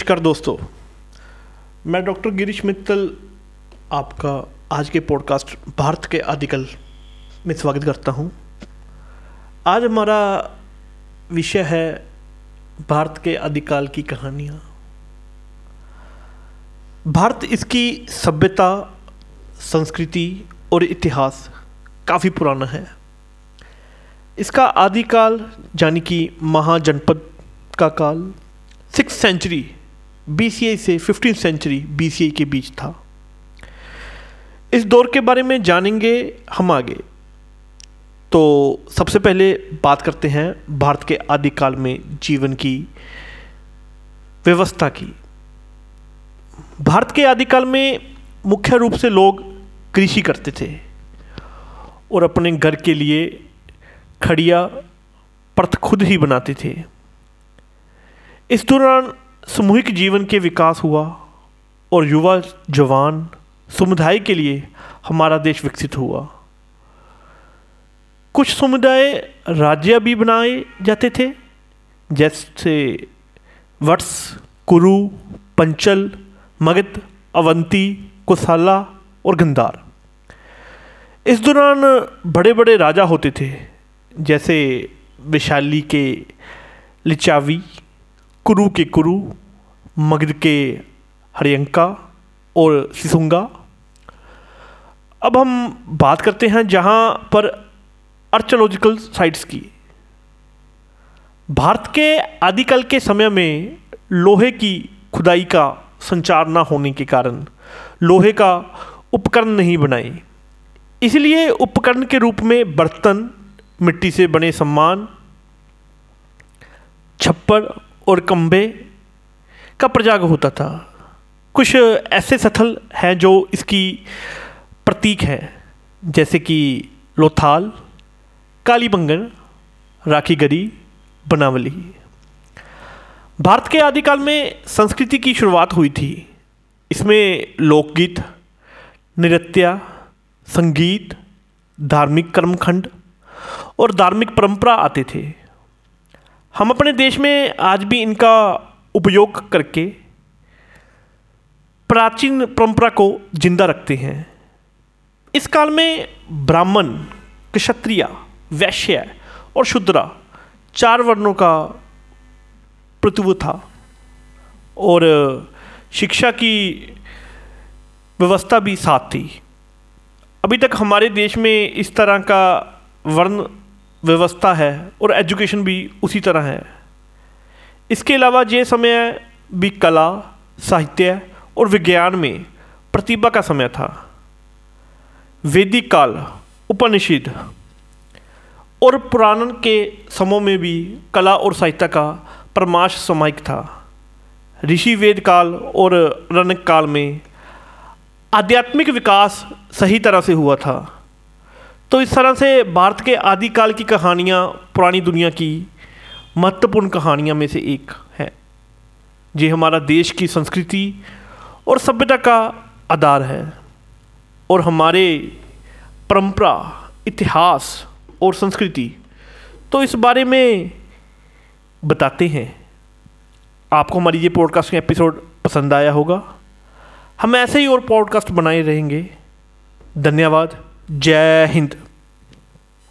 नमस्कार दोस्तों। मैं डॉक्टर गिरीश मित्तल, आपका आज के पॉडकास्ट भारत के आदिकल में स्वागत करता हूँ। आज हमारा विषय है भारत के आदिकाल की कहानियाँ। भारत इसकी सभ्यता, संस्कृति और इतिहास काफ़ी पुराना है। इसका आदिकाल, यानी कि महाजनपद का काल सिक्स सेंचुरी बी से फिफ्टीन सेंचुरी बी के बीच था। इस दौर के बारे में जानेंगे हम आगे। तो सबसे पहले बात करते हैं भारत के आदिकाल में जीवन की व्यवस्था की। भारत के आदिकाल में मुख्य रूप से लोग कृषि करते थे और अपने घर के लिए खड़िया पर्थ खुद ही बनाते थे। इस दौरान सामूहिक जीवन के विकास हुआ और युवा जवान समुदाय के लिए हमारा देश विकसित हुआ। कुछ समुदाय राज्य भी बनाए जाते थे, जैसे वत्स कुरु, पंचल, मगध, अवंती, कुशाला और गंदार इस दौरान बड़े बड़े राजा होते थे, जैसे विशाली के लिचावी, कुरु के कुरु मगध के हरियंका और सिसुंगा। अब हम बात करते हैं जहाँ पर आर्चोलॉजिकल साइट्स की। भारत के आदिकाल के समय में लोहे की खुदाई का संचार न होने के कारण लोहे का उपकरण नहीं बनाए। इसलिए उपकरण के रूप में बर्तन, मिट्टी से बने सम्मान छप्पर और कंबे का प्रजाग होता था। कुछ ऐसे स्थल हैं जो इसकी प्रतीक हैं, जैसे कि लोथाल, कालीबंगन राखीगरी बनावली। भारत के आदिकाल में संस्कृति की शुरुआत हुई थी। इसमें लोकगीत, नृत्य, संगीत, धार्मिक कर्मखंड और धार्मिक परंपरा आते थे। हम अपने देश में आज भी इनका उपयोग करके प्राचीन परंपरा को ज़िंदा रखते हैं। इस काल में ब्राह्मण, क्षत्रिय, वैश्य और शुद्रा चार वर्णों का प्रतित्व था और शिक्षा की व्यवस्था भी साथ थी। अभी तक हमारे देश में इस तरह का वर्ण व्यवस्था है और एजुकेशन भी उसी तरह है। इसके अलावा ये समय भी कला, साहित्य और विज्ञान में प्रतिभा का समय था। वैदिक काल उपनिषद और पुराण के समों में भी कला और साहित्य का परमाश समायिक था। ऋषि वेद काल और रणक काल में आध्यात्मिक विकास सही तरह से हुआ था। तो इस तरह से भारत के आदिकाल की कहानियाँ पुरानी दुनिया की महत्वपूर्ण कहानियों में से एक है। ये हमारा देश की संस्कृति और सभ्यता का आधार है और हमारे परंपरा, इतिहास और संस्कृति तो इस बारे में बताते हैं। आपको हमारी ये पॉडकास्ट का एपिसोड पसंद आया होगा। हम ऐसे ही और पॉडकास्ट बनाए रहेंगे। धन्यवाद। जय हिंद।